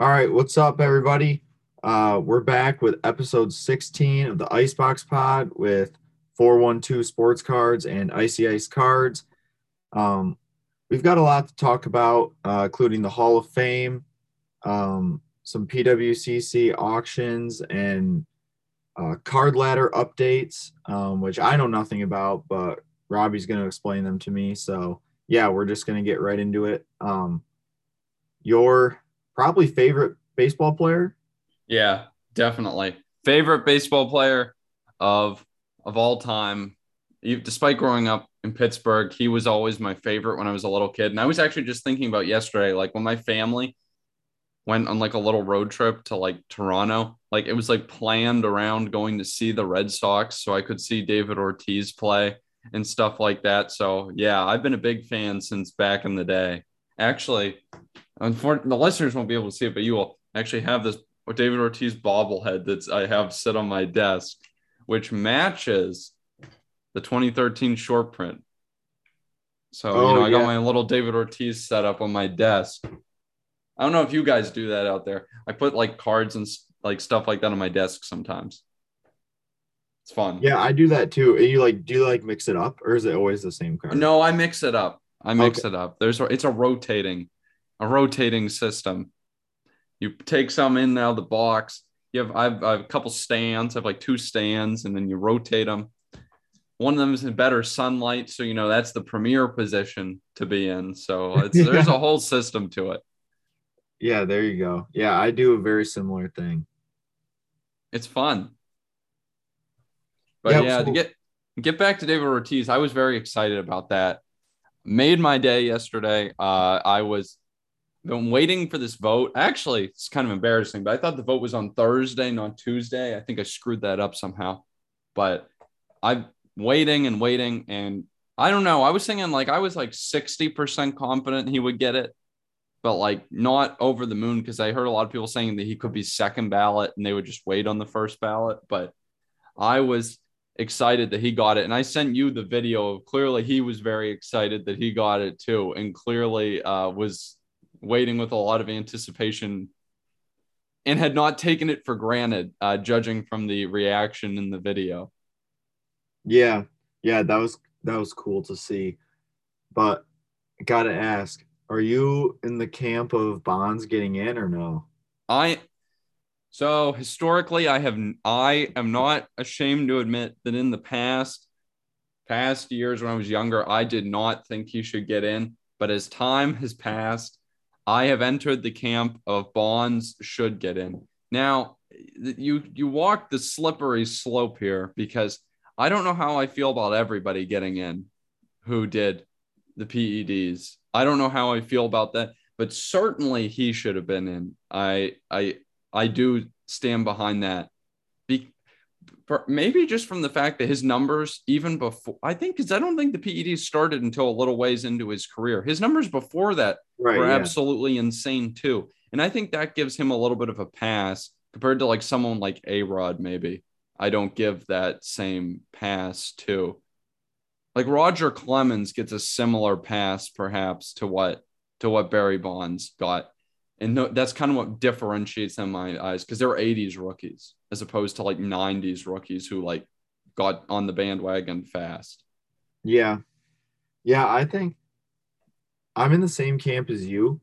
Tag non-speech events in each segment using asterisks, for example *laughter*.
All right, what's up, everybody? Uh, we're back with episode 16 of the Icebox Pod with 412 Sports Cards and Icy Ice Cards. Um, we've got a lot to talk about, uh, including the Hall of Fame, um, some PWCC auctions, and uh, card ladder updates, um, which I know nothing about, but Robbie's going to explain them to me. So, yeah, we're just going to get right into it. Um, your probably favorite baseball player? Yeah, definitely. Favorite baseball player of of all time. Despite growing up in Pittsburgh, he was always my favorite when I was a little kid. And I was actually just thinking about yesterday, like when my family went on like a little road trip to like Toronto, like it was like planned around going to see the Red Sox so I could see David Ortiz play and stuff like that. So yeah, I've been a big fan since back in the day. Actually, unfortunately, the listeners won't be able to see it, but you will actually have this David Ortiz bobblehead that I have sit on my desk, which matches the 2013 short print. So, oh, you know, I got my little David Ortiz set up on my desk. I don't know if you guys do that out there. I put like cards and like stuff like that on my desk sometimes. It's fun. Yeah, I do that too. You like do you like mix it up or is it always the same card? No, I mix it up. I mix okay. it up. There's it's a rotating, a rotating system. You take some in out of the box. You have I have, I have a couple stands. I have like two stands, and then you rotate them. One of them is in better sunlight, so you know that's the premier position to be in. So it's, *laughs* yeah. there's a whole system to it. Yeah, there you go. Yeah, I do a very similar thing. It's fun. But yeah, yeah so- to get get back to David Ortiz, I was very excited about that made my day yesterday. Uh, I was been waiting for this vote. Actually, it's kind of embarrassing, but I thought the vote was on Thursday, not Tuesday. I think I screwed that up somehow. But I'm waiting and waiting, and I don't know. I was thinking like I was like 60% confident he would get it, but like not over the moon because I heard a lot of people saying that he could be second ballot and they would just wait on the first ballot. But I was excited that he got it. And I sent you the video. of Clearly, he was very excited that he got it too, and clearly uh, was waiting with a lot of anticipation and had not taken it for granted, uh, judging from the reaction in the video. Yeah, yeah, that was that was cool to see. But gotta ask, are you in the camp of Bonds getting in or no? I so historically, I have I am not ashamed to admit that in the past past years when I was younger, I did not think he should get in. But as time has passed, I have entered the camp of Bonds should get in. Now, you you walk the slippery slope here because I don't know how I feel about everybody getting in who did the PEDs. I don't know how I feel about that, but certainly he should have been in. I I I do stand behind that. Be, maybe just from the fact that his numbers, even before, I think, because I don't think the PEDs started until a little ways into his career. His numbers before that right, were yeah. absolutely insane too. And I think that gives him a little bit of a pass compared to like someone like A Rod, maybe. I don't give that same pass to. Like Roger Clemens gets a similar pass, perhaps, to what to what Barry Bonds got and no, that's kind of what differentiates them in my eyes because they're 80s rookies as opposed to like 90s rookies who like got on the bandwagon fast. Yeah. Yeah, I think I'm in the same camp as you,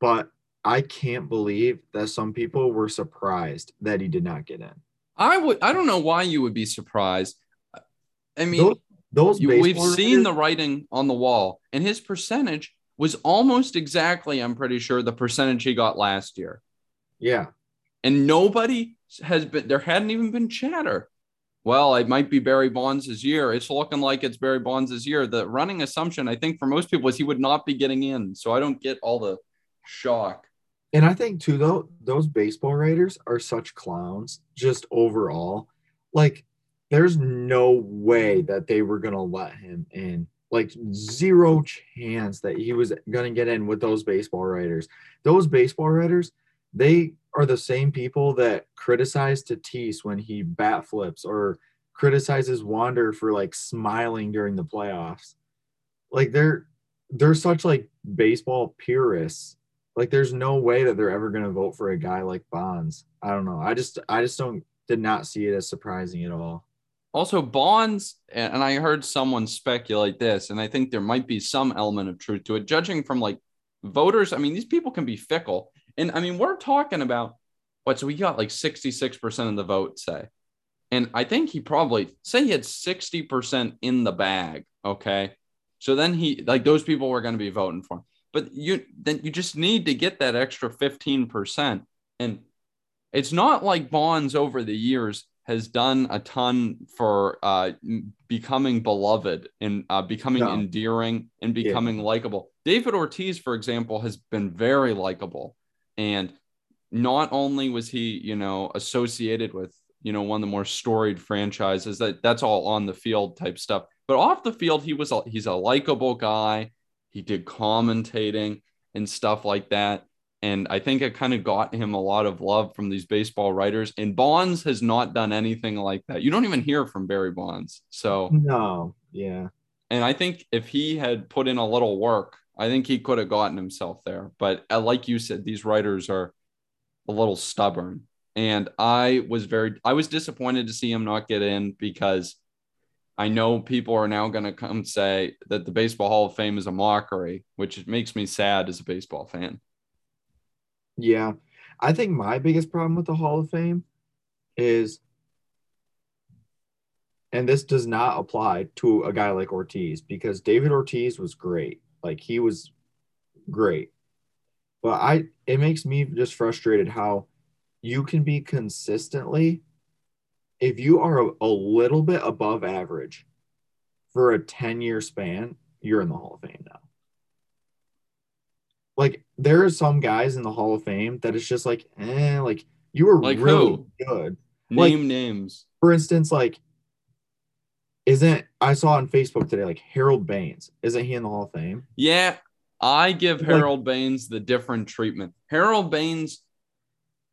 but I can't believe that some people were surprised that he did not get in. I would I don't know why you would be surprised. I mean, those, those you, we've seen the writing on the wall and his percentage was almost exactly, I'm pretty sure, the percentage he got last year. Yeah. And nobody has been, there hadn't even been chatter. Well, it might be Barry Bonds' year. It's looking like it's Barry Bonds' year. The running assumption, I think, for most people is he would not be getting in. So I don't get all the shock. And I think, too, though, those baseball writers are such clowns just overall. Like, there's no way that they were going to let him in like zero chance that he was going to get in with those baseball writers. Those baseball writers, they are the same people that criticize Tatis when he bat flips or criticizes Wander for like smiling during the playoffs. Like they're they're such like baseball purists. like there's no way that they're ever going to vote for a guy like Bonds. I don't know. I just I just don't did not see it as surprising at all. Also, Bonds, and I heard someone speculate this, and I think there might be some element of truth to it. Judging from like voters, I mean, these people can be fickle. And I mean, we're talking about what? So we got like 66% of the vote, say. And I think he probably, say he had 60% in the bag. Okay. So then he, like, those people were going to be voting for him. But you, then you just need to get that extra 15%. And it's not like Bonds over the years has done a ton for uh, becoming beloved and uh, becoming no. endearing and becoming yeah. likable. David Ortiz, for example, has been very likable. And not only was he, you know, associated with, you know, one of the more storied franchises that that's all on the field type stuff, but off the field, he was a, he's a likable guy. He did commentating and stuff like that. And I think it kind of got him a lot of love from these baseball writers. And Bonds has not done anything like that. You don't even hear from Barry Bonds. So, no, yeah. And I think if he had put in a little work, I think he could have gotten himself there. But uh, like you said, these writers are a little stubborn. And I was very, I was disappointed to see him not get in because I know people are now going to come say that the Baseball Hall of Fame is a mockery, which makes me sad as a baseball fan. Yeah. I think my biggest problem with the Hall of Fame is, and this does not apply to a guy like Ortiz because David Ortiz was great. Like he was great. But I, it makes me just frustrated how you can be consistently, if you are a, a little bit above average for a 10 year span, you're in the Hall of Fame now like there are some guys in the Hall of Fame that it's just like, eh, like you were like really who? good. Name like, names. For instance, like isn't I saw on Facebook today like Harold Baines? Isn't he in the Hall of Fame? Yeah, I give Harold like, Baines the different treatment. Harold Baines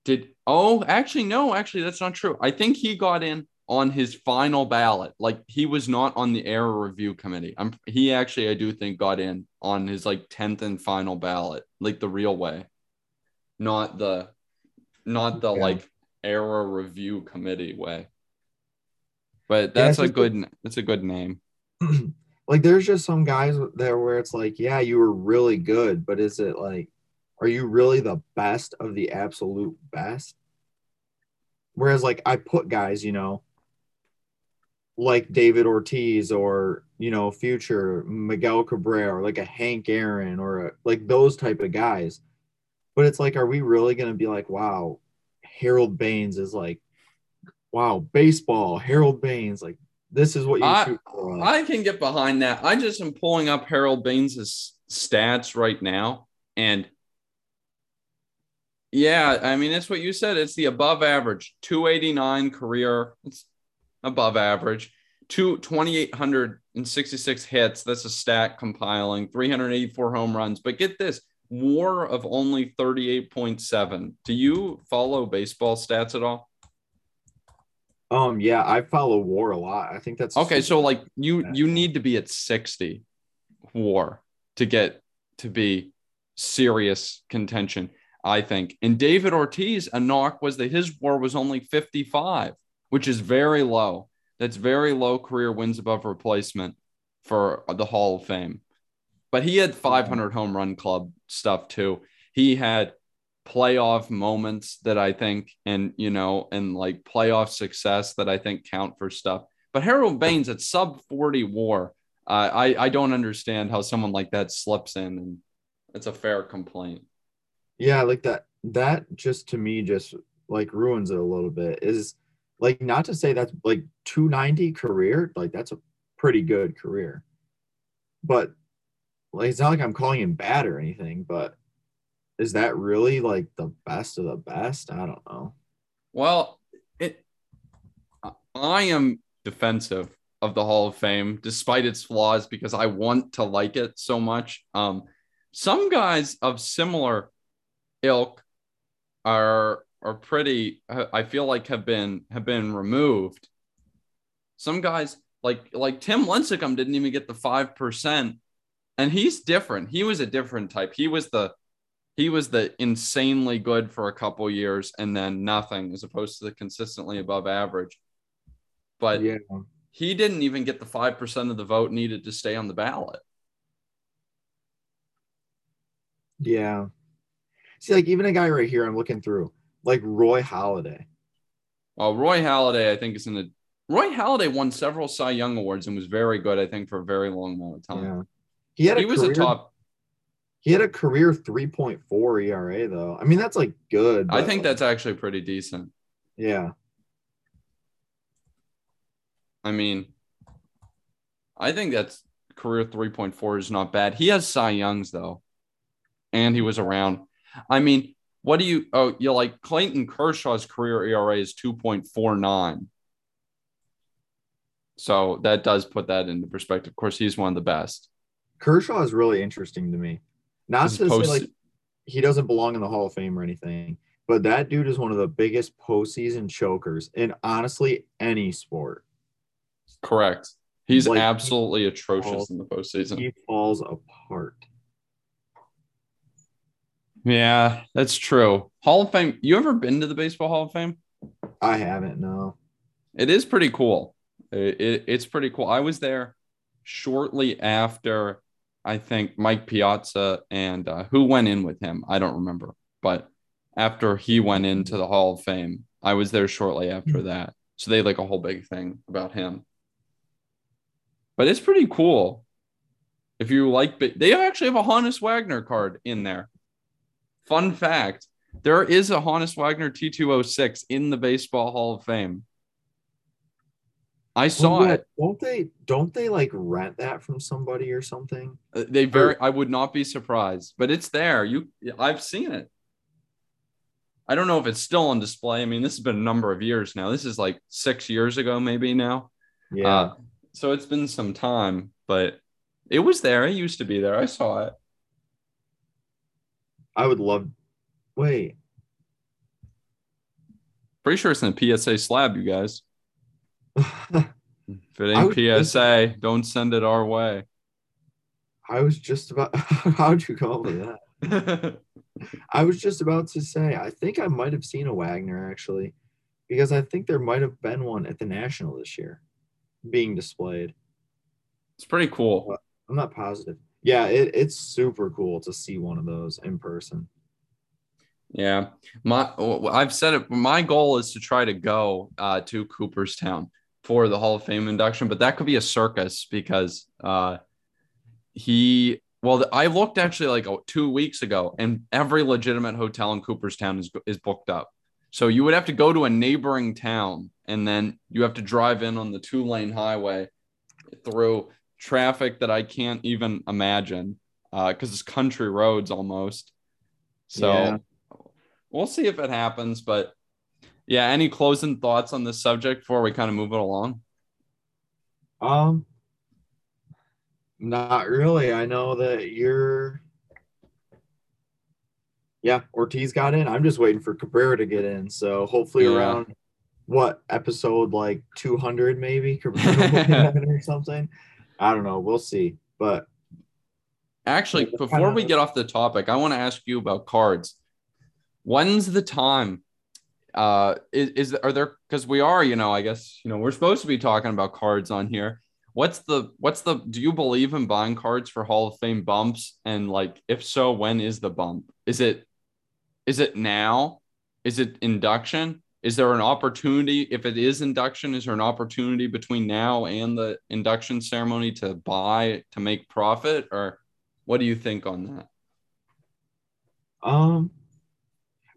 did oh actually no, actually that's not true. I think he got in on his final ballot. Like he was not on the error review committee. I'm he actually I do think got in on his like 10th and final ballot, like the real way. Not the not the yeah. like error review committee way. But that's yeah, a good that's a good name. *clears throat* like there's just some guys there where it's like, yeah, you were really good, but is it like are you really the best of the absolute best? Whereas like I put guys, you know, like David Ortiz or you know future Miguel Cabrera or like a Hank Aaron or a, like those type of guys. But it's like, are we really going to be like, wow, Harold Baines is like, wow, baseball, Harold Baines, like this is what you I, I can get behind that. I just am pulling up Harold Baines' stats right now. And yeah, I mean, it's what you said. It's the above average 289 career. It's above average. Two 2,866 hits. That's a stat compiling, 384 home runs. But get this war of only 38.7. Do you follow baseball stats at all? Um, yeah, I follow war a lot. I think that's okay. So like you you need to be at 60 war to get to be serious contention, I think. And David Ortiz, a knock was that his war was only 55 which is very low. That's very low career wins above replacement for the Hall of Fame. But he had 500 home run club stuff too. He had playoff moments that I think, and you know, and like playoff success that I think count for stuff. But Harold Baines at sub 40 war, uh, I I don't understand how someone like that slips in, and it's a fair complaint. Yeah, like that. That just to me just like ruins it a little bit. Is like not to say that's like 290 career, like that's a pretty good career. But like it's not like I'm calling him bad or anything, but is that really like the best of the best? I don't know. Well, it I am defensive of the Hall of Fame despite its flaws because I want to like it so much. Um some guys of similar ilk are are pretty I feel like have been have been removed. Some guys like like Tim Lincecum didn't even get the 5% and he's different. He was a different type. He was the he was the insanely good for a couple years and then nothing as opposed to the consistently above average. But yeah. he didn't even get the 5% of the vote needed to stay on the ballot. Yeah. See, like even a guy right here, I'm looking through, like Roy Halladay. Well, Roy Halladay, I think, is in the Roy Halladay won several Cy Young awards and was very good, I think, for a very long amount of time. Yeah. He had a He was career, a top. He had a career 3.4 ERA though. I mean, that's like good. I think like, that's actually pretty decent. yeah. I mean, I think that's career 3.4 is not bad. He has Cy Youngs though, and he was around. I mean, what do you? Oh, you like Clayton Kershaw's career ERA is 2.49. So that does put that into perspective. Of course, he's one of the best. Kershaw is really interesting to me. Not to post- say like he doesn't belong in the Hall of Fame or anything, but that dude is one of the biggest postseason chokers in honestly any sport. Correct. He's Like, absolutely atrocious falls- in the postseason. He falls apart. Yeah, that's true. Hall of Fame. You ever been to the Baseball Hall of Fame? I haven't, no. It is pretty cool. It, it- it's pretty cool. I was there shortly after, I think Mike Piazza and uh, who went in with him. I don't remember, but after he went into the Hall of Fame, I was there shortly after that. So they like a whole big thing about him. But it's pretty cool. If you like, they actually have a Honus Wagner card in there. Fun fact: there is a Honus Wagner T206 in the Baseball Hall of Fame. I saw yeah. it. Don't they don't they like rent that from somebody or something? Uh, They very. I would not be surprised, but it's there. You, I've seen it. I don't know if it's still on display. I mean, this has been a number of years now. This is like six years ago, maybe now. Yeah. Uh, so it's been some time, but it was there. It used to be there. I saw it. I would love wait. Pretty sure it's in the PSA slab, you guys. *laughs* If it ain't PSA, don't send it our way. I was just about *laughs* how'd you come up that? *laughs* I was just about to say, I think I might have seen a Wagner actually, because I think there might have been one at the National this year being displayed. it's pretty cool. I'm not positive. Yeah, it, it's super cool to see one of those in person. Yeah, my I've said it. My goal is to try to go uh, to Cooperstown for the Hall of Fame induction, but that could be a circus because uh, he. Well, I looked actually like oh, two weeks ago, and every legitimate hotel in Cooperstown is is booked up. So you would have to go to a neighboring town, and then you have to drive in on the two lane highway through traffic that I can't even imagine because it's country roads almost. So Yeah. we'll see if it happens. But yeah, any closing thoughts on this subject before we kind of move it along? Um, not really. I know that you're. Yeah, Ortiz got in. I'm just waiting for Cabrera to get in. So hopefully Yeah. around what episode like 200 maybe Cabrera will get *laughs* in or something. I don't know. We'll see. But Actually, before we get off the topic, I want to ask you about cards. When's the time? Uh, is, is are there because we are, you know, I guess you know we're supposed to be talking about cards on here. What's the what's the do you believe in buying cards for Hall of Fame bumps? And like if so, when is the bump? Is it is it now? Is it induction? Is there an opportunity? If it is induction, is there an opportunity between now and the induction ceremony to buy to make profit? Or what do you think on that? Um,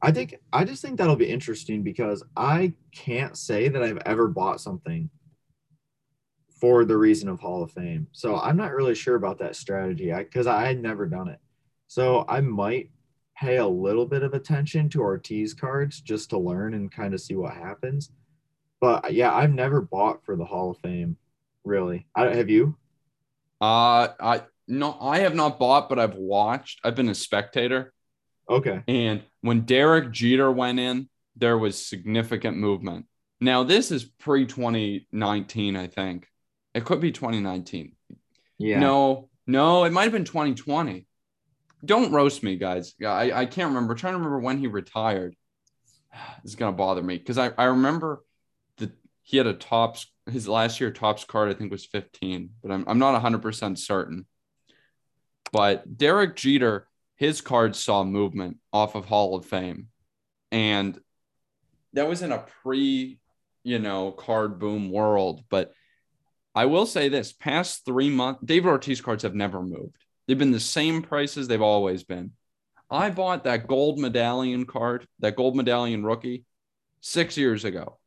I think I just think that'll be interesting because I can't say that I've ever bought something for the reason of Hall of Fame. So I'm not really sure about that strategy because I, I had never done it. So I might pay a little bit of attention to Ortiz cards just to learn and kind of see what happens. But yeah, I've never bought for the Hall of Fame, really. I, have you? Uh, I no, I have not bought, but I've watched. I've been a spectator, Okay. and when Derek Jeter went in, there was significant movement. Now this is pre 2019, I think. It could be 2019. Yeah. No, no, it might have been 2020. Don't roast me, guys. I, I can't remember. I'm trying to remember when he retired. *sighs* Is gonna bother me because I, I remember that he had a Topps his last year Topps card, I think was 15, but I'm I'm not 100 percent certain. But Derek Jeter, his cards saw movement off of Hall of Fame. And that was in a pre, you know, card boom world. But I will say this past three months, David Ortiz cards have never moved. They've been the same prices they've always been. I bought that gold medallion card, that gold medallion rookie, six years ago.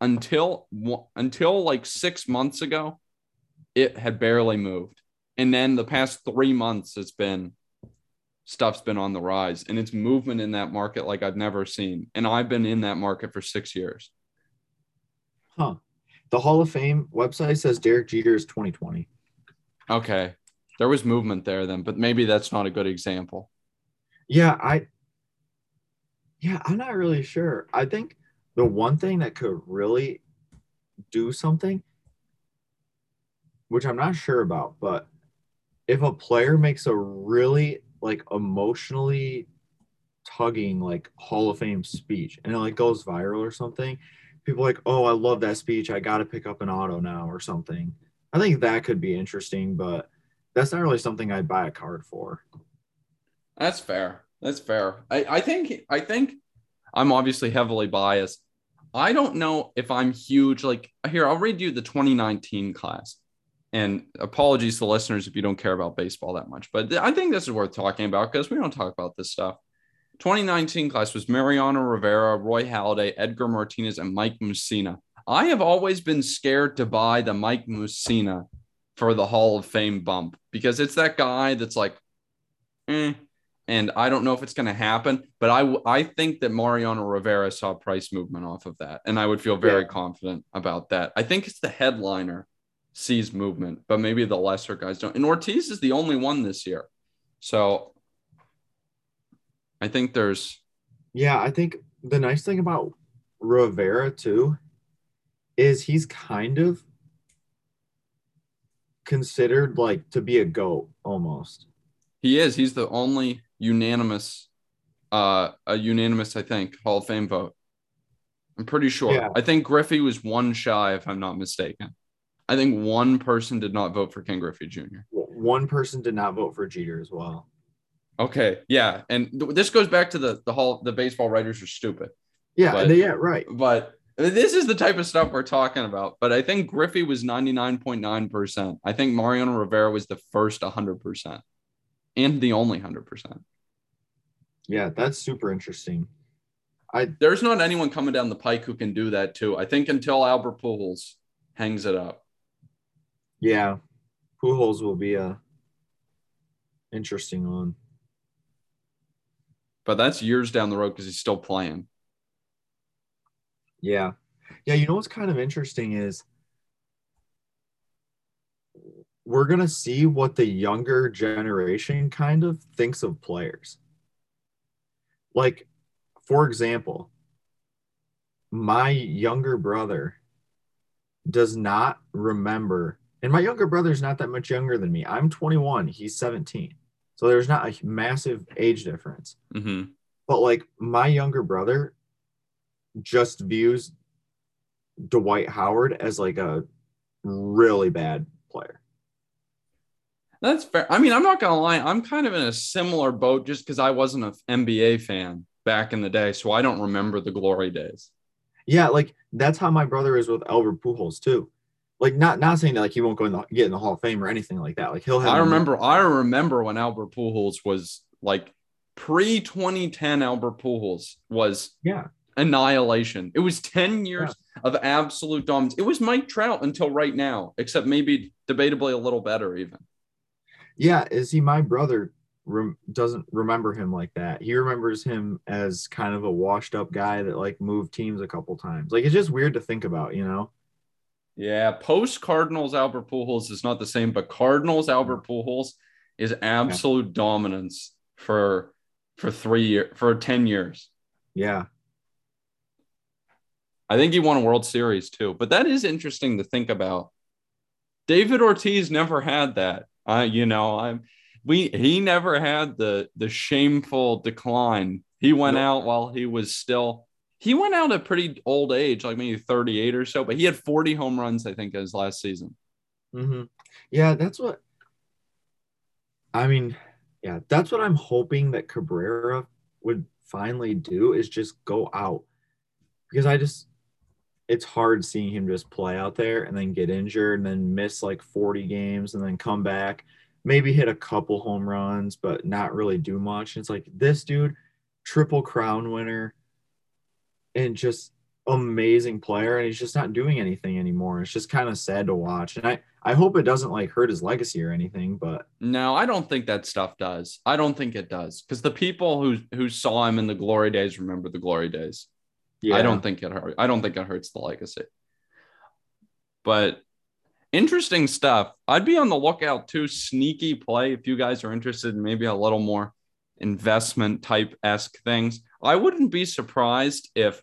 Until until like six months ago, it had barely moved. And then the past three months, it's been stuff's been on the rise and it's movement in that market like I've never seen. And I've been in that market for six years. Huh. The Hall of Fame website says Derek Jeter is 2020. Okay. There was movement there then, but maybe that's not a good example. Yeah, I yeah, I'm not really sure. I think the one thing that could really do something, which I'm not sure about, but if a player makes a really like emotionally tugging like Hall of Fame speech and it like goes viral or something, people like, oh, I love that speech. I got to pick up an auto now or something. I think that could be interesting, but that's not really something I'd buy a card for. That's fair. That's fair. I, I think I think I'm obviously heavily biased. I don't know if I'm huge. Like here, I'll read you the 2019 class and apologies to listeners if you don't care about baseball that much, but I think this is worth talking about because we don't talk about this stuff. 2019 class was Mariano Rivera, Roy Halladay, Edgar Martinez, and Mike Mussina. I have always been scared to buy the Mike Mussina for the Hall of Fame bump because it's that guy that's like, eh, and I don't know if it's going to happen, but I I think that Mariano Rivera saw price movement off of that, and I would feel very yeah. confident about that. I think it's the headliner sees movement, but maybe the lesser guys don't. And Ortiz is the only one this year. So I think there's. Yeah, I think the nice thing about Rivera too is he's kind of considered like to be a goat almost. He is. He's the only unanimous, uh, a unanimous, I think, Hall of Fame vote. I'm pretty sure. Yeah. I think Griffey was one shy, if I'm not mistaken. I think one person did not vote for Ken Griffey Jr. One person did not vote for Jeter as well. Okay, yeah, and th- this goes back to the the whole the baseball writers are stupid. Yeah, but, they, yeah, right. But this is the type of stuff we're talking about. But I think Griffey was ninety nine point nine percent. I think Mariano Rivera was the first hundred percent, and the only hundred percent. Yeah, that's super interesting. I there's not anyone coming down the pike who can do that too. I think until Albert Pujols hangs it up. Yeah, Pujols will be a interesting one. But that's years down the road because he's still playing. Yeah. Yeah, you know what's kind of interesting is we're going to see what the younger generation kind of thinks of players. Like, for example, my younger brother does not remember and my younger brother's not that much younger than me. I'm 21, he's 17. So there's not a massive age difference. Mm-hmm. But like my younger brother just views Dwight Howard as like a really bad player. That's fair. I mean, I'm not gonna lie. I'm kind of in a similar boat just because I wasn't an NBA fan back in the day, so I don't remember the glory days. Yeah, like that's how my brother is with Albert Pujols too like not not saying that like he won't go in the get in the Hall of Fame or anything like that. Like he'll have. I remember. I remember when Albert Pujols was like pre 2010. Albert Pujols was yeah annihilation. It was 10 years yeah. of absolute dominance. It was Mike Trout until right now, except maybe debatably a little better even. Yeah, is he my brother? Rem- doesn't remember him like that. He remembers him as kind of a washed up guy that like moved teams a couple times. Like it's just weird to think about, you know. Yeah, post Cardinals Albert Pujols is not the same, but Cardinals Albert Pujols is absolute yeah. dominance for for three years for ten years. Yeah, I think he won a World Series too. But that is interesting to think about. David Ortiz never had that. Uh, you know, I'm we he never had the the shameful decline. He went out while he was still he went out at pretty old age, like maybe 38 or so, but he had 40 home runs, I think, his last season. Mm-hmm. Yeah, that's what I mean. Yeah, that's what I'm hoping that Cabrera would finally do is just go out because I just it's hard seeing him just play out there and then get injured and then miss like 40 games and then come back, maybe hit a couple home runs, but not really do much. And it's like this dude, triple crown winner, and just amazing player, and he's just not doing anything anymore. It's just kind of sad to watch. And I, I hope it doesn't like hurt his legacy or anything, but no, I don't think that stuff does. I don't think it does. Because the people who who saw him in the glory days remember the glory days. Yeah. I don't think it hurt. I don't think it hurts the legacy. But interesting stuff. I'd be on the lookout too. Sneaky play if you guys are interested in maybe a little more investment type esque things. I wouldn't be surprised if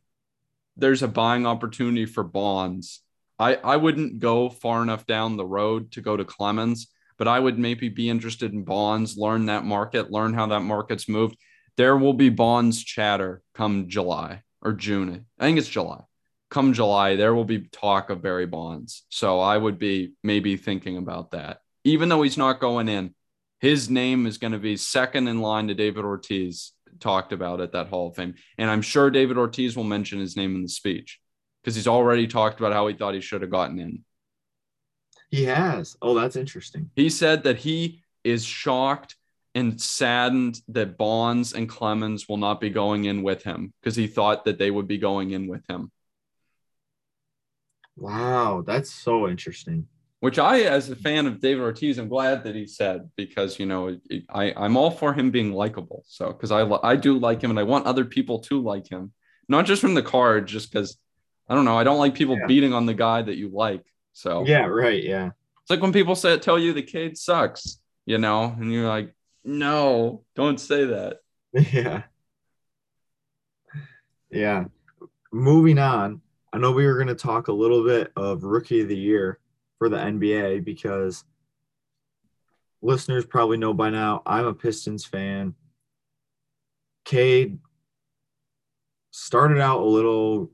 there's a buying opportunity for bonds. I, I wouldn't go far enough down the road to go to Clemens, but I would maybe be interested in bonds, learn that market, learn how that market's moved. There will be bonds chatter come July or June. I think it's July. Come July, there will be talk of Barry Bonds. So I would be maybe thinking about that. Even though he's not going in, his name is going to be second in line to David Ortiz talked about at that Hall of Fame. And I'm sure David Ortiz will mention his name in the speech because he's already talked about how he thought he should have gotten in. He has. Oh, that's interesting. He said that he is shocked and saddened that Bonds and Clemens will not be going in with him because he thought that they would be going in with him. Wow, that's so interesting. Which I, as a fan of David Ortiz, I'm glad that he said because you know I I'm all for him being likable. So because I I do like him and I want other people to like him, not just from the card, just because I don't know I don't like people yeah. beating on the guy that you like. So yeah, right, yeah. It's like when people say tell you the kid sucks, you know, and you're like, no, don't say that. *laughs* Yeah. Yeah. Moving on, I know we were going to talk a little bit of rookie of the year for the NBA because listeners probably know by now I'm a Pistons fan. Cade started out a little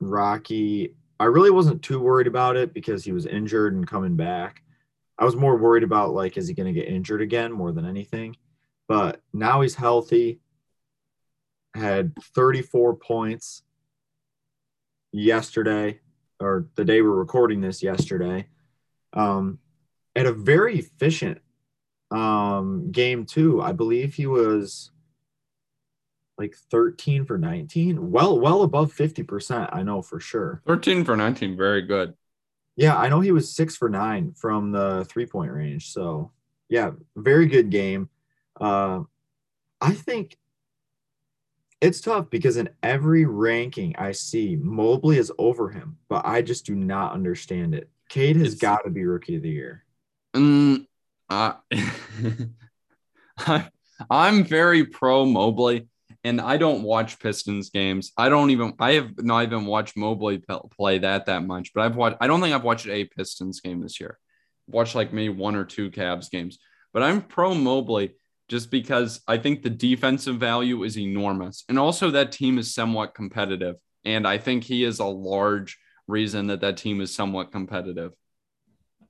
rocky. I really wasn't too worried about it because he was injured and coming back. I was more worried about like, is he going to get injured again more than anything? But now he's healthy. Had 34 points yesterday, or the day we're recording this yesterday. Um, at a very efficient um, game too. I believe he was like 13 for 19 well well above 50% i know for sure 13 for 19 very good yeah, I know he was six for nine from the three point range. So, yeah, very good game. Uh, I think it's tough because in every ranking I see, Mobley is over him, but I just do not understand it. Cade has got to be rookie of the year. Um, uh, *laughs* I'm very pro Mobley and I don't watch Pistons games. I don't even I have not even watched Mobley play that that much, but I've watched I don't think I've watched a Pistons game this year. Watched like maybe one or two Cavs games. But I'm pro Mobley just because I think the defensive value is enormous. And also that team is somewhat competitive, and I think he is a large reason that that team is somewhat competitive.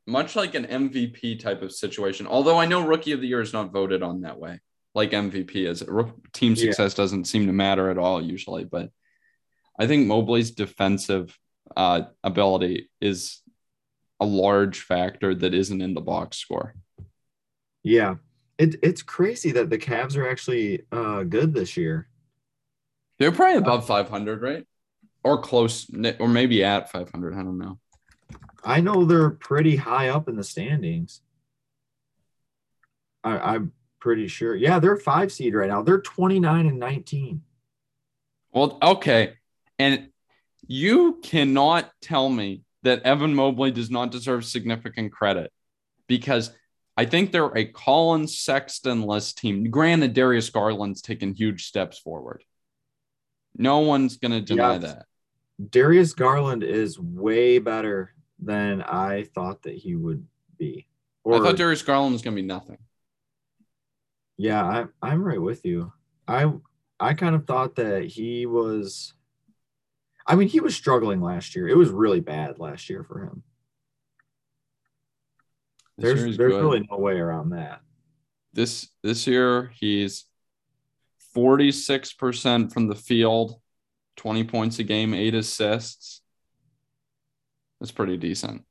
Much like an MVP type of situation. Although I know rookie of the year is not voted on that way like MVP is. Team success yeah. doesn't seem to matter at all usually, but I think Mobley's defensive uh, ability is a large factor that isn't in the box score. Yeah, it, it's crazy that the Cavs are actually uh, good this year. They're probably above 500, right? Or close, or maybe at 500. I don't know. I know they're pretty high up in the standings. I, I'm pretty sure. Yeah, they're five seed right now. They're 29 and 19. Well, okay. And you cannot tell me that Evan Mobley does not deserve significant credit because I think they're a Collin Sexton less team. Granted, Darius Garland's taken huge steps forward. No one's going to deny that. Darius Garland is way better than I thought that he would be. Or, I thought Darius Garland was going to be nothing. Yeah, I, I'm right with you. I I kind of thought that he was. I mean, he was struggling last year. It was really bad last year for him. This There's there's good. really no way around that. this this year he's 46% from the field, 20 points a game, eight assists. That's pretty decent.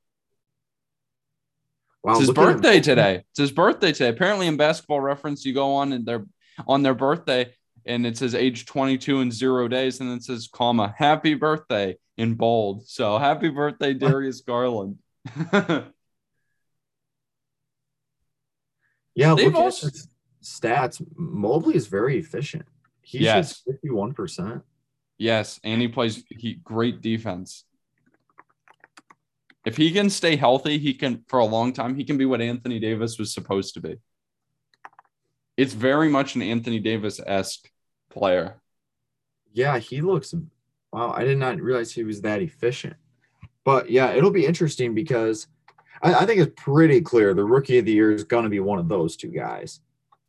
Wow, It's his look at him. birthday today. It's his birthday today. Apparently, in basketball reference, you go on and they're on their birthday, and it says age 22 and zero days, and it says comma happy birthday in bold. So happy birthday, Darius Garland. *laughs* Yeah, They've look at his stats. Mobley is very efficient. He Yes. shoots 51%. yes, and he plays he great defense. If he can stay healthy, he can for a long time. He can be what Anthony Davis was supposed to be. It's very much an Anthony Davis esque player. Yeah, he looks wow. I did not realize he was that efficient. But yeah, it'll be interesting because I, I think it's pretty clear the rookie of the year is gonna be one of those two guys.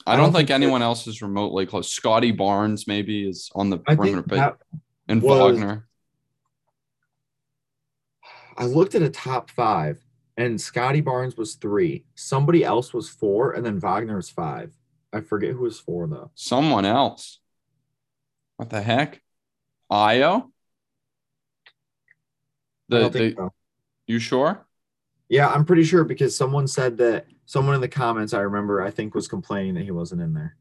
I I don't, don't think, think anyone else is remotely close. Scottie Barnes maybe is on the I perimeter, but and was- Wagner. I looked at a top five and Scottie Barnes was three. Somebody else was four, and then Wagner was five. I forget who was four though. Someone else. What the heck? Io? The, the so. you sure? Yeah, I'm pretty sure because someone said that someone in the comments I remember I think was complaining that he wasn't in there.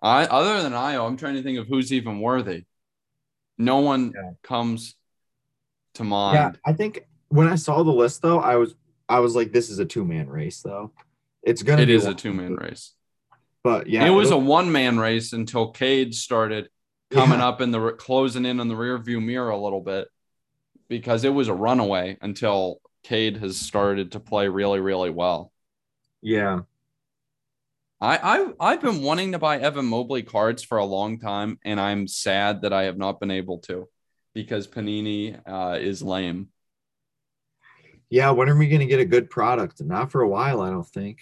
I other than Io, I'm trying to think of who's even worthy. No one Yeah. comes to Yeah. I think when I saw the list though, I was I was like, this is a two man race though. It's gonna It be is a two man race. But yeah, it was a one man race until Cade started coming yeah, up in the closing in on the rear view mirror a little bit because it was a runaway until Cade has started to play really, really well. Yeah, I, I I've been wanting to buy Evan Mobley cards for a long time, and I'm sad that I have not been able to because Panini uh, is lame. yeah. When are we gonna get a good product? Not for a while, I don't think.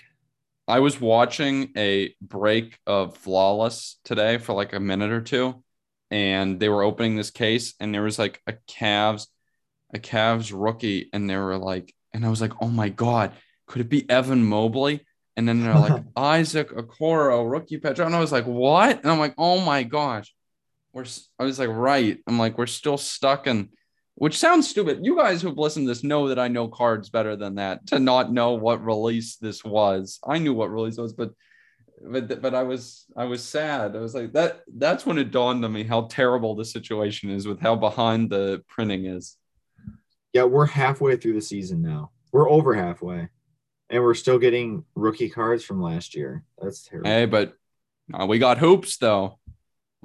I was watching a break of Flawless today for like a minute or two, and they were opening this case, and there was like a Cavs, a Cavs rookie, and they were like, and I was like, oh my god, could it be Evan Mobley? And then they're like *laughs* Isaac Okoro rookie patch, and I was like, what? And I'm like, oh my gosh, we're. I was like, right. I'm like, we're still stuck in. Which sounds stupid. You guys who've listened to this know that I know cards better than that. To not know what release this was, I knew what release it was, but but but I was I was sad. I was like that. That's when it dawned on me how terrible the situation is with how behind the printing is. Yeah, we're halfway through the season now. We're over halfway, and we're still getting rookie cards from last year. That's terrible. Hey, but uh, we got hoops though.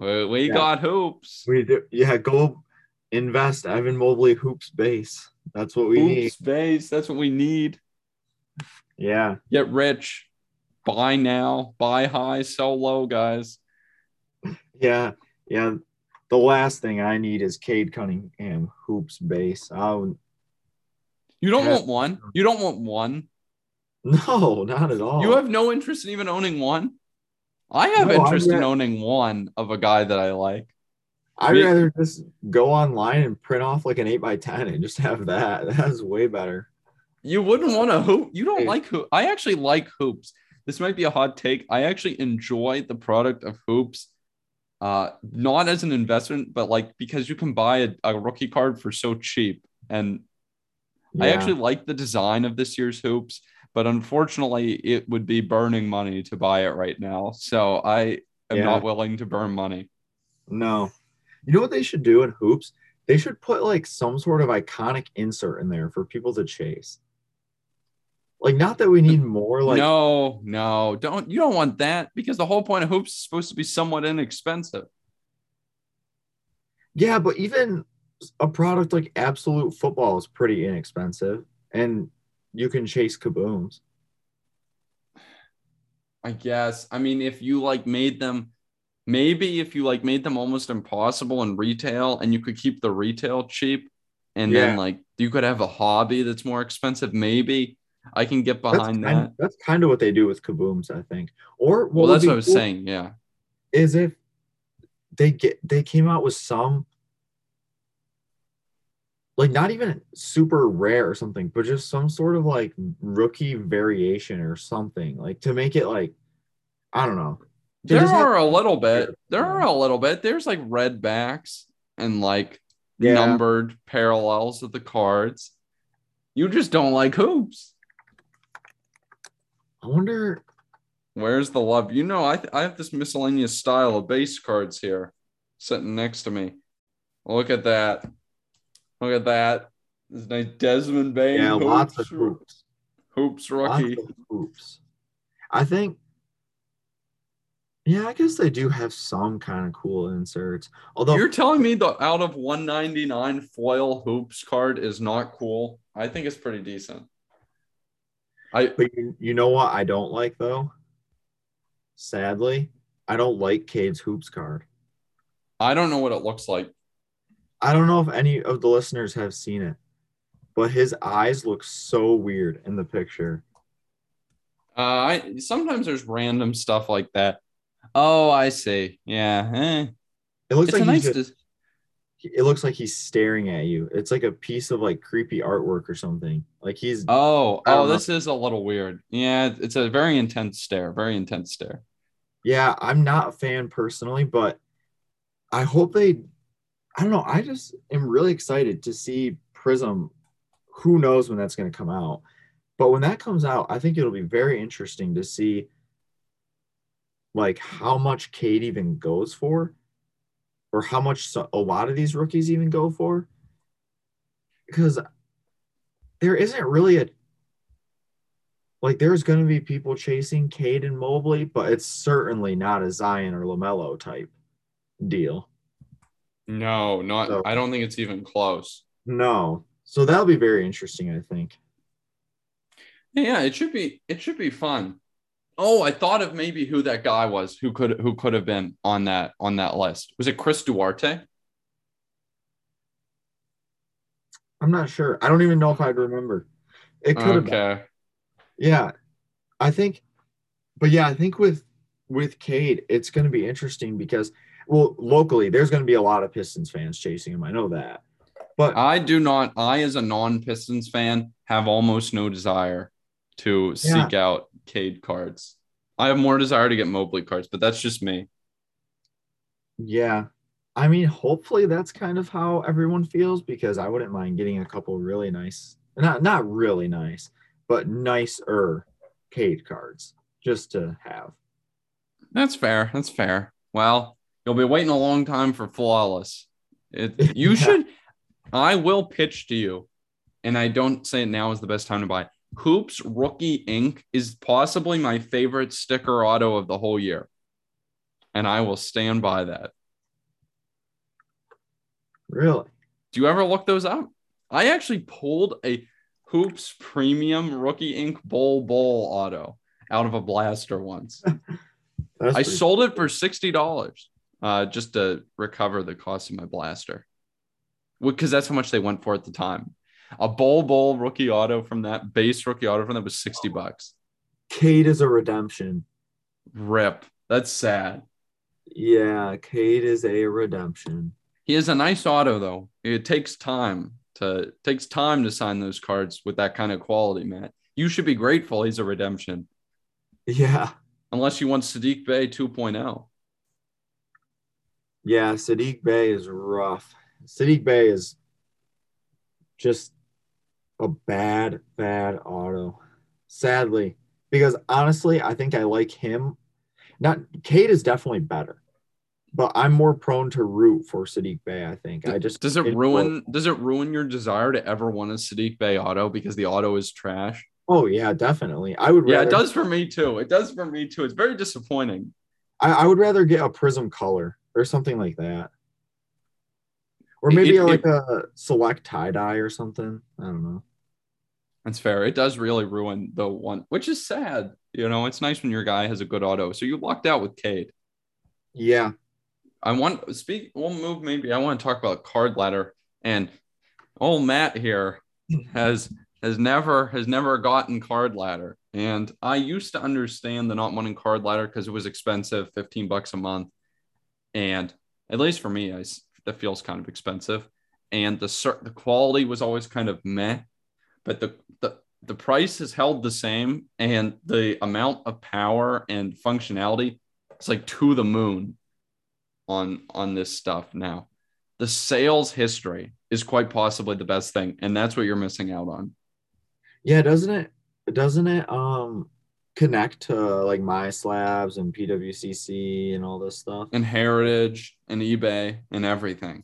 We, we Yeah. got hoops. We do, yeah. Go invest Evan Mobley hoops base. That's what we need. Hoops base. That's what we need. Yeah, Get rich. Buy now. Buy high. Sell low, guys. yeah, yeah. The last thing I need is Cade Cunningham hoops base. Oh You don't Yeah. want one. You don't want one. no, not at all. You have no interest in even owning one. I have No, interest in owning one of a guy that I like. I'd Me- rather just go online and print off like an eight by ten and just have that. *laughs* That's way better. You wouldn't want to hoop. You don't like hoop. I actually like hoops. This might be a hot take. I actually enjoy the product of hoops, uh, not as an investment, but like because you can buy a, a rookie card for so cheap. And I actually like the design of this year's hoops, but unfortunately, it would be burning money to buy it right now. So I am Yeah. not willing to burn money. No. You know what they should do in hoops? They should put like some sort of iconic insert in there for people to chase. Like, not that we need more. Like, no, no, don't you don't want that because the whole point of hoops is supposed to be somewhat inexpensive. yeah, but even a product like Absolute Football is pretty inexpensive, and you can chase kabooms. I guess. I mean, if you like made them, maybe if you like made them almost impossible in retail and you could keep the retail cheap and Yeah. then like you could have a hobby that's more expensive, maybe. I can get That's behind kind, that. that's kind of what they do with kabooms, I think. Or Well, that's what I was cool saying. Yeah. Is if they get they came out with some like not even super rare or something, but just some sort of like rookie variation or something, like to make it like I don't know. They There just have- are a little bit. There are a little bit. There's like red backs and like Yeah. numbered parallels of the cards. You just don't like hoops. I wonder. Where's the love? You know, I, th- I have this miscellaneous style of base cards here sitting next to me. Look at that. Look at that. This nice Desmond Bane. Yeah, lots of hoops, hoops. hoops rookie. Lots of hoops. I think. Yeah, I guess they do have some kind of cool inserts. Although You're telling me the out of 199 foil hoops card is not cool? I think it's pretty decent. I But you, you know what I don't like though? Sadly, I don't like Cade's hoops card. I don't know what it looks like. I don't know if any of the listeners have seen it, but his eyes look so weird in the picture. Uh, I sometimes there's random stuff like that. Oh, I see. Yeah. eh. It looks It's like nice. just, dis- it looks like he's staring at you. It's like a piece of like creepy artwork or something. Like he's oh, oh, know. this is a little weird. Yeah, it's a very intense stare. Very intense stare. yeah, I'm not a fan personally, but I hope they I don't know. I just am really excited to see Prism. Who knows when that's going to come out? But when that comes out, I think it'll be very interesting to see like how much Cade even goes for or how much so- a lot of these rookies even go for because there isn't really a like there's going to be people chasing Cade and Mobley, but it's certainly not a Zion or LaMelo type deal. No, not. So- I don't think it's even close. No. So that'll be very interesting, I think. Yeah, it should be. It should be fun. Oh, I thought of maybe who that guy was who could who could have been on that on that list. Was it Chris Duarte? I'm not sure. I don't even know if I'd remember. It could have been. Okay. Yeah. I think but yeah, I think with with Cade, it's going to be interesting because well, locally there's going to be a lot of Pistons fans chasing him. I know that. But I do not. I, as a non-Pistons fan, have almost no desire to Yeah. seek out Cade cards. I have more desire to get Mobley cards, but that's just me. yeah. I mean, hopefully that's kind of how everyone feels because I wouldn't mind getting a couple really nice, not not really nice, but nicer Cade cards just to have. That's fair. That's fair. Well, you'll be waiting a long time for flawless. It, *laughs* you Yeah. should. I will pitch to you, and I don't say it now is the best time to buy. Hoops Rookie Ink is possibly my favorite sticker auto of the whole year, and I will stand by that. Really? Do you ever look those up? I actually pulled a Hoops Premium Rookie Ink Bol Bol auto out of a blaster once. *laughs* I sold it for sixty dollars, uh, just to recover the cost of my blaster, because that's how much they went for at the time. A Bol Bol rookie auto from that base rookie auto from that was sixty bucks. Cade is a redemption. Rip. That's sad. Yeah, Cade is a redemption. He is a nice auto though. It takes time to takes time to sign those cards with that kind of quality, Matt. You should be grateful he's a redemption, Yeah. unless you want Saddiq oh. 2.0. Yeah, Saddiq Bey is rough. Saddiq Bey is just a bad, bad auto. Sadly, because honestly, I think I like him. Not Cade is definitely better, but I'm more prone to root for Saddiq Bey. I think I just Does it ruin does it ruin your desire to ever want a Saddiq Bey auto because the auto is trash? Oh yeah, definitely. I would. Yeah, rather, it does for me too. It does for me too. It's very disappointing. I, I would rather get a Prism color or something like that, or maybe it- like a select tie dye or something. I don't know. That's fair. It does really ruin the one, which is sad. You know, it's nice when your guy has a good auto. So you lucked out with Cade. Yeah, I want speak. We'll move. Maybe I want to talk about card ladder and old Matt here has has never has never gotten card ladder. And I used to understand the not wanting card ladder because it was expensive, 15 bucks a month. And at least for me, I, that feels kind of expensive. And the the quality was always kind of meh, but the, the the price has held the same, and the amount of power and functionality it's like to the moon on on this stuff now. The sales history is quite possibly the best thing, and that's what you're missing out on. Yeah, doesn't it? Doesn't it um connect to like MySlabs and PWCC and all this stuff and Heritage and eBay and everything.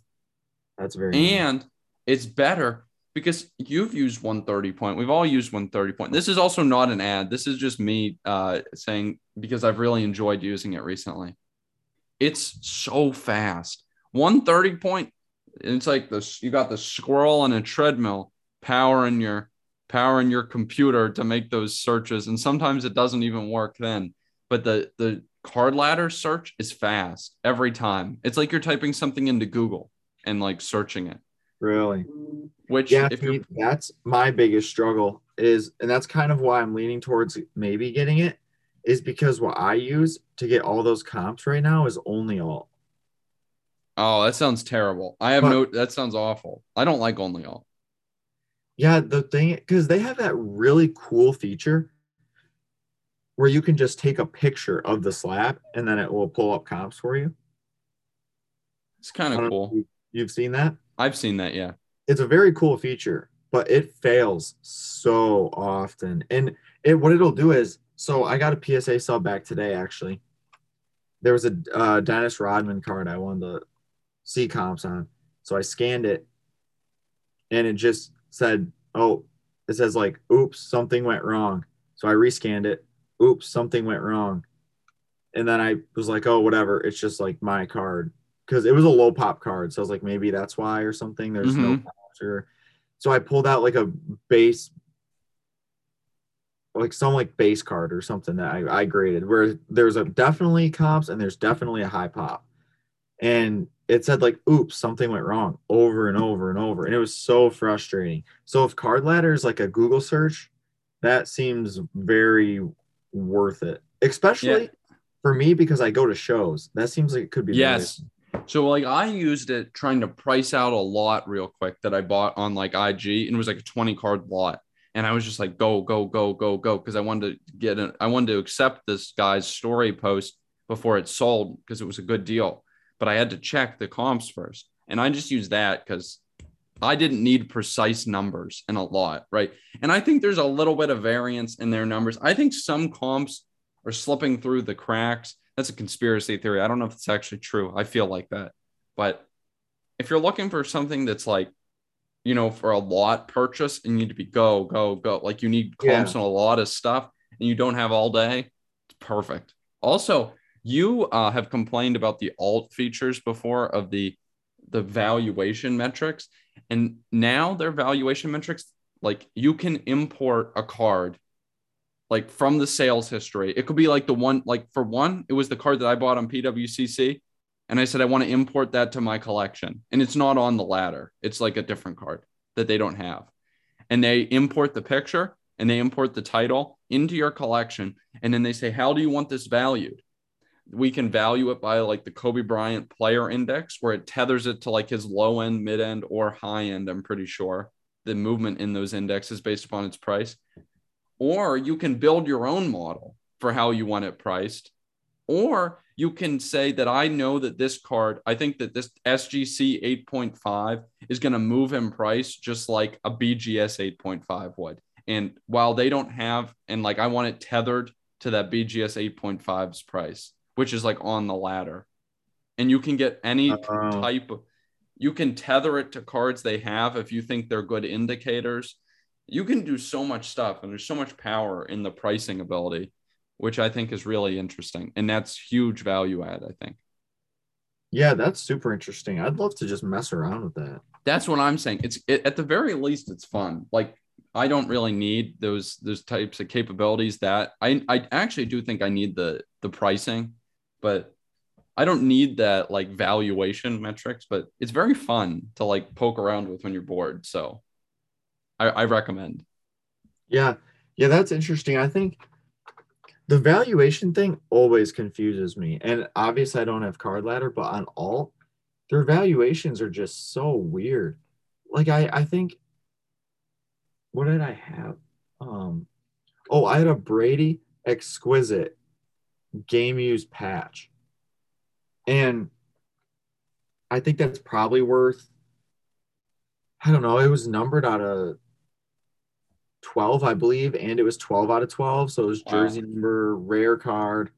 That's very and nice. it's better because you've used 130 point. We've all used 130 point. This is also not an ad. This is just me uh, saying because I've really enjoyed using it recently. It's so fast. 130 point. It's like this. You got the squirrel on a treadmill powering your powering your computer to make those searches, and sometimes it doesn't even work then. But the the card ladder search is fast every time. It's like you're typing something into Google and like searching it. Really? Which yeah, if you that's my biggest struggle is, and that's kind of why I'm leaning towards maybe getting it, is because what I use to get all those comps right now is only all Oh, that sounds terrible. I have but, no. That sounds awful. I don't like only alt. Yeah, the thing because they have that really cool feature where you can just take a picture of the slab and then it will pull up comps for you. It's kind of cool. You've seen that? I've seen that, yeah. It's a very cool feature, but it fails so often. And it what it'll do is so I got a PSA sub back today actually. There was a uh, Dennis Rodman card I wanted to see comps on. So I scanned it and it just said, "Oh, it says like, oops, something went wrong." So I rescanned it. Oops, something went wrong. And then I was like, "Oh, whatever. It's just like my card." Because it was a low pop card, so I was like, maybe that's why or something. There's mm-hmm. no pops so I pulled out like a base, like some like base card or something that I, I graded where there's a definitely comps and there's definitely a high pop, and it said like oops something went wrong over and over and over and it was so frustrating. So if card ladder is like a google search that seems very worth it especially yeah. for me because i go to shows. That seems like it could be yes. So like i used it trying to price out a lot real quick that i bought on like ig and it was like a 20 card lot and i was just like go go go go go because i wanted to get it i wanted to accept this guy's story post before it sold because it was a good deal but I had to check the comps first. And I just used that because I didn't need precise numbers and a lot, right? And I think there's a little bit of variance in their numbers. I think some comps are slipping through the cracks. That's a conspiracy theory. I don't know if it's actually true. I feel like that. But if you're looking for something that's like, you know, for a lot purchase and you need to be go, go, go, like you need comps yeah. and a lot of stuff and you don't have all day, it's perfect. Also, you uh, have complained about the alt features before of the the valuation metrics, and now their valuation metrics like you can import a card like from the sales history. It could be like the one like for one, it was the card that I bought on PWCC, and I said I want to import that to my collection, and it's not on the ladder. It's like a different card that they don't have, and they import the picture and they import the title into your collection, and then they say, "How do you want this valued?" We can value it by like the Kobe Bryant player index, where it tethers it to like his low end, mid end, or high end. I'm pretty sure the movement in those indexes based upon its price. Or you can build your own model for how you want it priced. Or you can say that I know that this card, I think that this SGC 8.5 is going to move in price just like a BGS 8.5 would. And while they don't have, and like I want it tethered to that BGS 8.5's price which is like on the ladder. And you can get any uh, type of, you can tether it to cards they have if you think they're good indicators. You can do so much stuff, and there's so much power in the pricing ability, which I think is really interesting. And that's huge value add, I think. Yeah, that's super interesting. I'd love to just mess around with that. That's what I'm saying. It's it, at the very least, it's fun. Like I don't really need those those types of capabilities. That I I actually do think I need the the pricing but I don't need that like valuation metrics, but it's very fun to like poke around with when you're bored. So I, I recommend. Yeah. Yeah, that's interesting. I think the valuation thing always confuses me. And obviously I don't have card ladder, but on alt, their valuations are just so weird. Like I I think what did I have? Um oh, I had a Brady exquisite game used patch. And I think that's probably worth I don't know, it was numbered out of 12, I believe, and it was 12 out of 12. So it was jersey wow. number, rare card,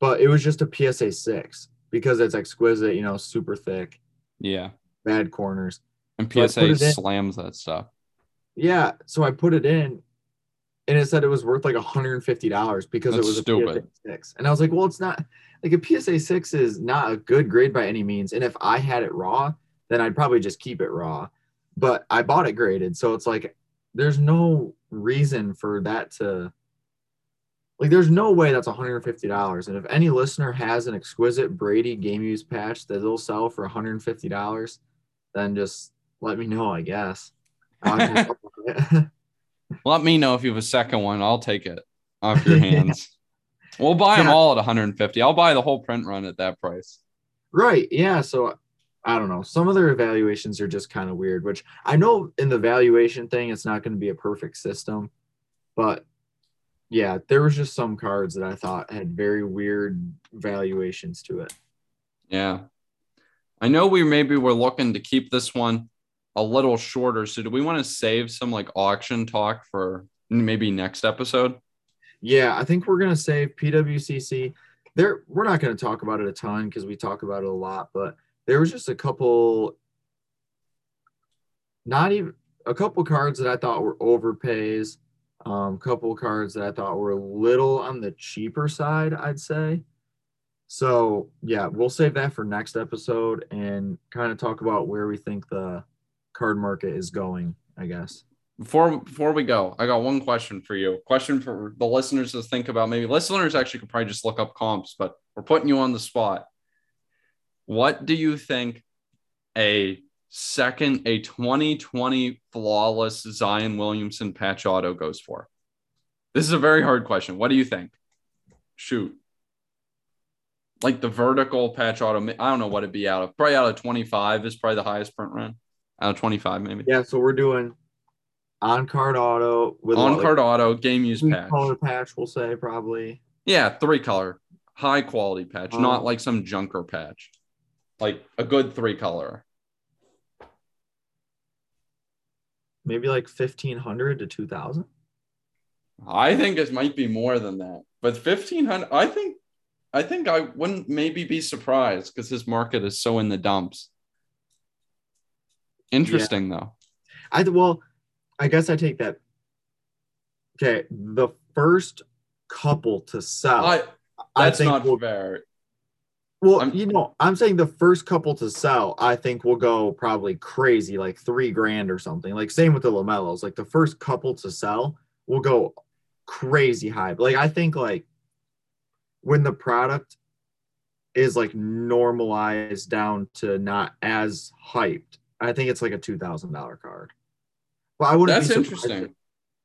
but it was just a PSA 6 because it's exquisite, you know, super thick. Yeah. Bad corners. And PSA slams that stuff. Yeah. So I put it in and it said it was worth like $150 because That's it was a stupid. PSA 6. And I was like, well, it's not like a PSA 6 is not a good grade by any means. And if I had it raw, then I'd probably just keep it raw. But I bought it graded. So it's like there's no reason for that to like there's no way that's $150 and if any listener has an exquisite brady game use patch that they'll sell for $150 then just let me know i guess *laughs* *laughs* let me know if you have a second one i'll take it off your *laughs* hands yeah. we'll buy them yeah. all at 150 i'll buy the whole print run at that price right yeah so I don't know. Some of their evaluations are just kind of weird, which I know in the valuation thing, it's not going to be a perfect system. But yeah, there was just some cards that I thought had very weird valuations to it. Yeah. I know we maybe were looking to keep this one a little shorter. So do we want to save some like auction talk for maybe next episode? Yeah, I think we're gonna save PWCC. There, we're not gonna talk about it a ton because we talk about it a lot, but there was just a couple not even a couple cards that I thought were overpays. Um, couple cards that I thought were a little on the cheaper side, I'd say. So yeah, we'll save that for next episode and kind of talk about where we think the card market is going, I guess. Before before we go, I got one question for you. Question for the listeners to think about. Maybe listeners actually could probably just look up comps, but we're putting you on the spot. What do you think a second, a 2020 flawless Zion Williamson patch auto goes for? This is a very hard question. What do you think? Shoot. Like the vertical patch auto, I don't know what it'd be out of. Probably out of 25 is probably the highest print run. Out of 25, maybe. Yeah, so we're doing on card auto with on card like, auto game use patch. Color patch, we'll say probably. Yeah, three color, high quality patch, um, not like some junker patch like a good three color. Maybe like fifteen hundred to two thousand. I think it might be more than that, but fifteen hundred. I think, I think I wouldn't maybe be surprised because this market is so in the dumps. Interesting yeah. though. I well, I guess I take that. Okay, the first couple to sell. I, that's I not will, fair. Well, I'm, you know, I'm saying the first couple to sell, I think will go probably crazy, like three grand or something. Like same with the Lamelos. Like the first couple to sell will go crazy high. Like I think like when the product is like normalized down to not as hyped, I think it's like a two thousand dollar card. Well, I wouldn't. That's interesting. If,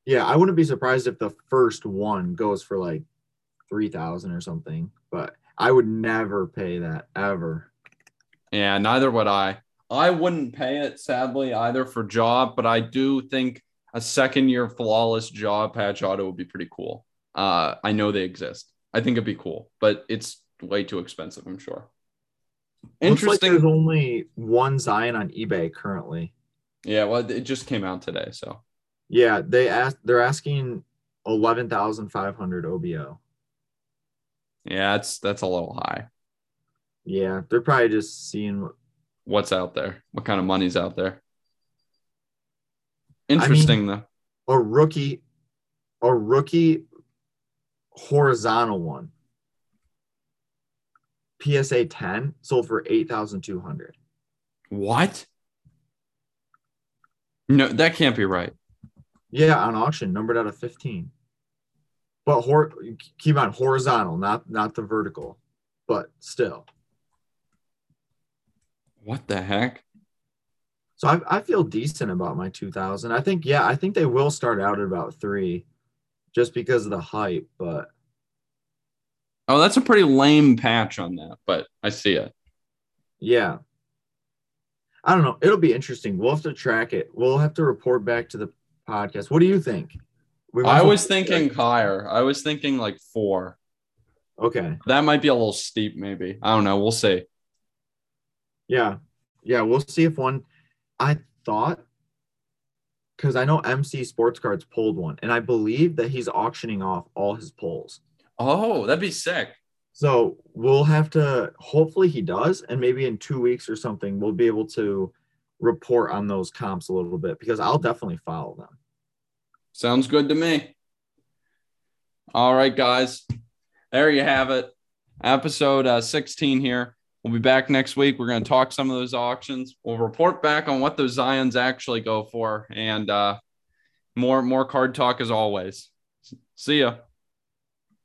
yeah, I wouldn't be surprised if the first one goes for like three thousand or something. But I would never pay that ever. Yeah, neither would I. I wouldn't pay it sadly either for job, but I do think a second year flawless job patch auto would be pretty cool. Uh, I know they exist. I think it'd be cool, but it's way too expensive. I'm sure. Interesting. Like there's only one Zion on eBay currently. Yeah, well, it just came out today, so. Yeah, they asked. They're asking eleven thousand five hundred OBO. Yeah, that's that's a little high. Yeah, they're probably just seeing what's out there, what kind of money's out there. Interesting I mean, though. A rookie, a rookie horizontal one. PSA 10 sold for 8,200. What? No, that can't be right. Yeah, on auction, numbered out of 15 but hor- keep on horizontal, not not the vertical, but still. What the heck? So I, I feel decent about my 2000. I think, yeah, I think they will start out at about three just because of the hype, but. Oh, that's a pretty lame patch on that, but I see it. Yeah. I don't know. It'll be interesting. We'll have to track it. We'll have to report back to the podcast. What do you think? I was thinking higher. I was thinking like four. Okay. That might be a little steep, maybe. I don't know. We'll see. Yeah. Yeah. We'll see if one. I thought, because I know MC Sports Cards pulled one, and I believe that he's auctioning off all his pulls. Oh, that'd be sick. So we'll have to, hopefully, he does. And maybe in two weeks or something, we'll be able to report on those comps a little bit because I'll definitely follow them. Sounds good to me. All right, guys. There you have it. Episode uh, 16 here. We'll be back next week. We're going to talk some of those auctions. We'll report back on what those Zions actually go for and uh, more more card talk as always. See ya.